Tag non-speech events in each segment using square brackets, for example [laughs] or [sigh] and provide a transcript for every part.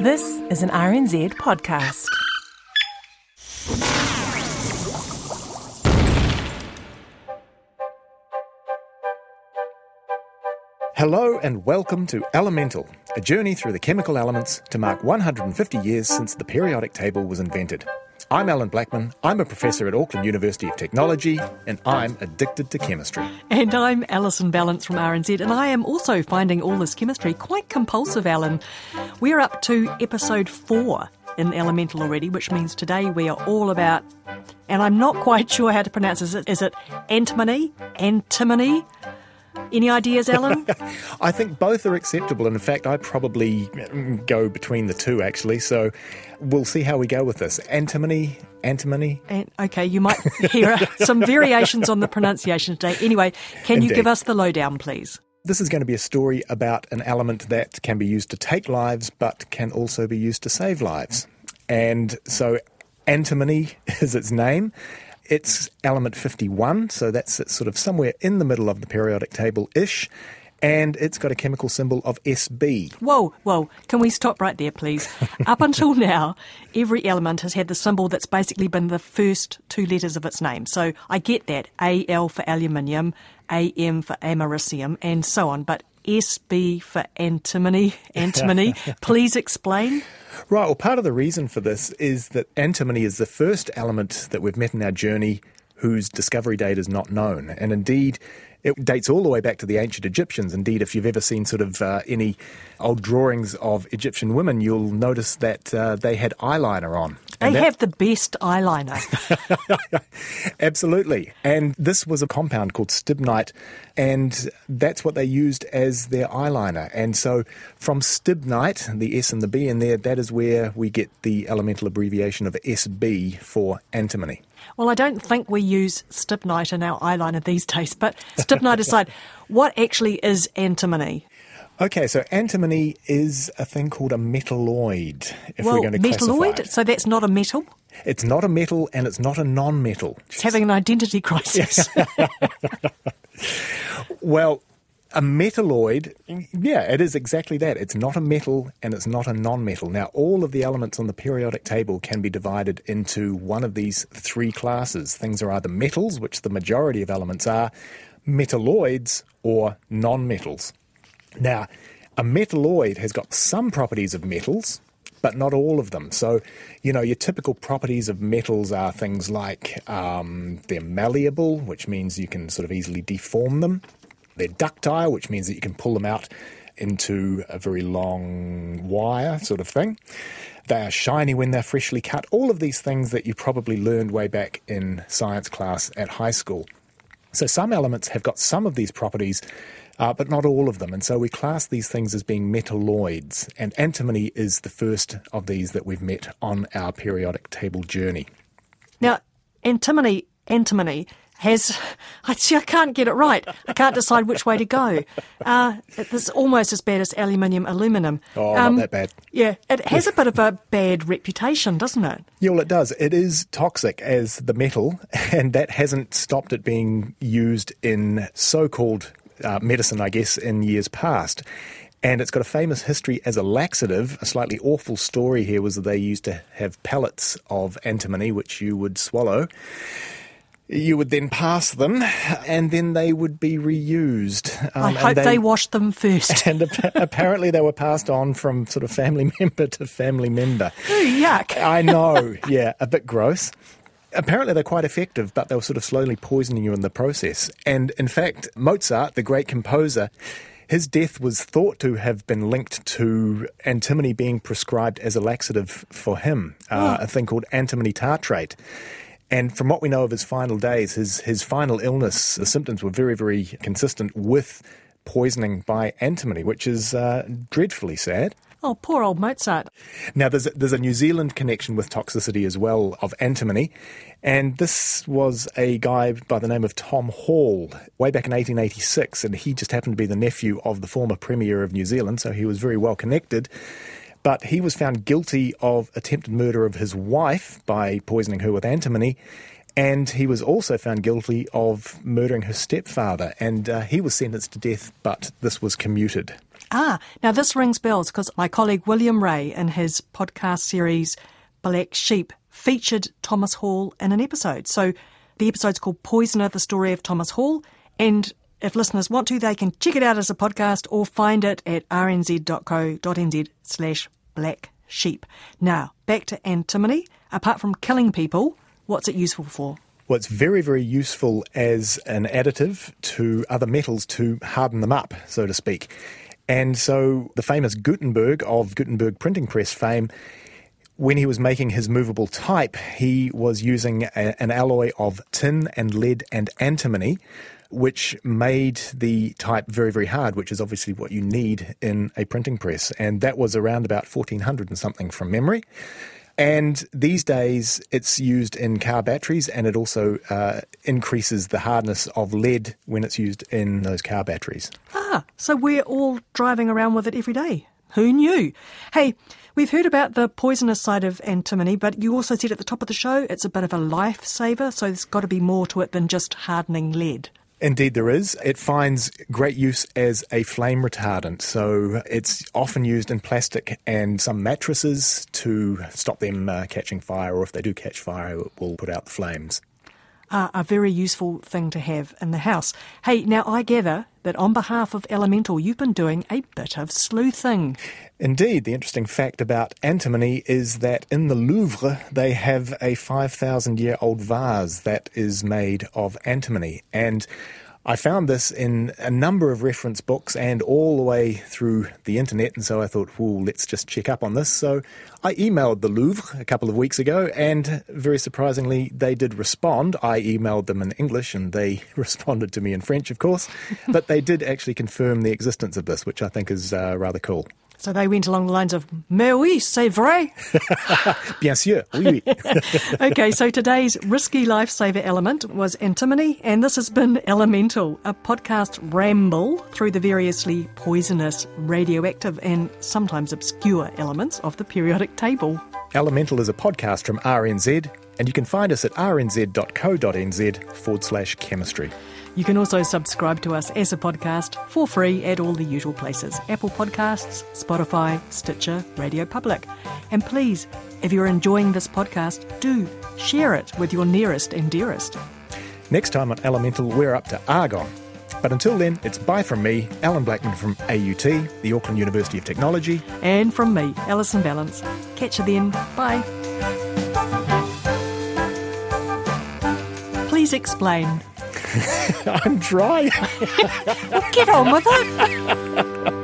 This is an RNZ podcast. Hello and welcome to Elemental, a journey through the chemical elements to mark 150 years since the periodic table was invented. I'm Alan Blackman, I'm a professor at Auckland University of Technology, and I'm addicted to chemistry. And I'm Alison Ballance from RNZ, and I am also finding all this chemistry quite compulsive, Alan. We're up to episode four in Elemental already, which means today we are all about, and I'm not quite [laughs] sure how to pronounce it. Is it antimony? Antimony? Any ideas, Alan? [laughs] I think both are acceptable. And in fact, I probably go between the two, actually. So we'll see how we go with this. Antimony, antimony. And, okay, you might hear [laughs] some variations on the pronunciation today. Anyway, can Indeed. you give us the lowdown, please? This is going to be a story about an element that can be used to take lives, but can also be used to save lives. And so, antimony [laughs] is its name. It's element 51, so that's sort of somewhere in the middle of the periodic table ish. And it's got a chemical symbol of SB. Whoa, whoa, can we stop right there, please? [laughs] Up until now, every element has had the symbol that's basically been the first two letters of its name. So I get that AL for aluminium, AM for americium, and so on. But SB for antimony, [laughs] antimony, please explain. Right, well, part of the reason for this is that antimony is the first element that we've met in our journey whose discovery date is not known. And indeed, it dates all the way back to the ancient Egyptians. Indeed, if you've ever seen sort of uh, any old drawings of Egyptian women, you'll notice that uh, they had eyeliner on. They that- have the best eyeliner. [laughs] Absolutely. And this was a compound called stibnite, and that's what they used as their eyeliner. And so from stibnite, the S and the B in there, that is where we get the elemental abbreviation of SB for antimony. Well, I don't think we use stibnite in our eyeliner these days, but stibnite aside, [laughs] what actually is antimony? Okay, so antimony is a thing called a metalloid, if well, we're going to classify metalloid, it. so that's not a metal. It's not a metal and it's not a non-metal. It's having an identity crisis. [laughs] Well, a metalloid, yeah, it is exactly that. It's not a metal and it's not a non metal. Now, all of the elements on the periodic table can be divided into one of these three classes. Things are either metals, which the majority of elements are, metalloids, or non metals. Now, a metalloid has got some properties of metals, but not all of them. So, you know, your typical properties of metals are things like um, they're malleable, which means you can sort of easily deform them. They're ductile, which means that you can pull them out into a very long wire sort of thing. They are shiny when they're freshly cut. All of these things that you probably learned way back in science class at high school. So some elements have got some of these properties, uh, but not all of them. And so we class these things as being metalloids. And antimony is the first of these that we've met on our periodic table journey. Now, antimony, antimony has. I see. I can't get it right. I can't decide which way to go. Uh, it's almost as bad as aluminium, aluminum. Oh, Um, not that bad. Yeah, it has a bit of a bad reputation, doesn't it? Yeah, well, it does. It is toxic as the metal, [laughs] and that hasn't stopped it being used in so called uh, medicine, I guess, in years past. And it's got a famous history as a laxative. A slightly awful story here was that they used to have pellets of antimony, which you would swallow. You would then pass them, and then they would be reused. I Um, and hope they, washed them first. [laughs] And ap- apparently, they were passed on from sort of family [laughs] member to family member. Ooh, yuck. I [laughs] know, yeah, a bit gross. Apparently, they're quite effective, but they were sort of slowly poisoning you in the process. And in fact, Mozart, the great composer, his death was thought to have been linked to antimony being prescribed as a laxative for him, uh, a thing called antimony tartrate. And from what we know of his final days, his, his final illness, the symptoms were very, very consistent with poisoning by antimony, which is uh, dreadfully sad. Oh, poor old Mozart. Now, there's a, there's a New Zealand connection with toxicity as well of antimony, and this was a guy by the name of Tom Hall way back in 1886, and he just happened to be the nephew of the former Premier of New Zealand, so he was very well connected. But he was found guilty of attempted murder of his wife by poisoning her with antimony, and he was also found guilty of murdering her stepfather, and uh, he was sentenced to death, but this was commuted. Ah, now this rings bells because my colleague William Ray, in his podcast series Black Sheep, featured Thomas Hall in an episode. So the episode's called Poisoner, the story of Thomas Hall. And if listeners want to, they can check it out as a podcast or find it at rnz.co.nz slash black sheep. Now, back to antimony. Apart from killing people, what's it useful for? Well, it's very, very useful as an additive to other metals to harden them up, so to speak. And so the famous Gutenberg of Gutenberg printing press fame, when he was making his movable type, he was using a, an alloy of tin and lead and antimony, which made the type very, very hard, which is obviously what you need in a printing press. And that was around about 1400 and something from memory. And these days, it's used in car batteries, and it also uh, increases the hardness of lead when it's used in those car batteries. Ah, so we're all driving around with it every day. Who knew? Hey, we've heard about the poisonous side of antimony, but you also said at the top of the show it's a bit of a lifesaver, so there's got to be more to it than just hardening lead. Indeed, there is. It finds great use as a flame retardant. So it's often used in plastic and some mattresses to stop them uh, catching fire, or if they do catch fire, it will put out the flames. Uh, a very useful thing to have in the house. Hey, now I gather that on behalf of Elemental, you've been doing a bit of sleuthing. Indeed, the interesting fact about antimony is that in the Louvre they have a 5,000 year old vase that is made of antimony. And I found this in a number of reference books and all the way through the internet, and so I thought, well, let's just check up on this. So I emailed the Louvre a couple of weeks ago, and very surprisingly, they did respond. I emailed them in English, and they [laughs] responded to me in French, of course, but they did actually confirm the existence of this, which I think is uh, rather cool. So they went along the lines of, Mais oui, c'est vrai. [laughs] Bien sûr, oui, oui. [laughs] okay, so today's risky lifesaver element was antimony, and this has been Elemental, a podcast ramble through the variously poisonous, radioactive, and sometimes obscure elements of the periodic table. Elemental is a podcast from RNZ, and you can find us at rnz.co.nz forward slash chemistry. You can also subscribe to us as a podcast for free at all the usual places Apple Podcasts, Spotify, Stitcher, Radio Public. And please, if you're enjoying this podcast, do share it with your nearest and dearest. Next time on Elemental, we're up to argon. But until then, it's bye from me, Alan Blackman from AUT, the Auckland University of Technology. And from me, Alison Ballance. Catch you then. Bye. Please explain [laughs] I'm dry. well, get on with it.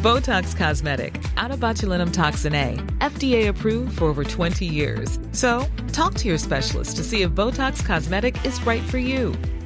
Botox Cosmetic, onabotulinumtoxinA, FDA approved for over 20 years. So, talk to your specialist to see if Botox Cosmetic is right for you.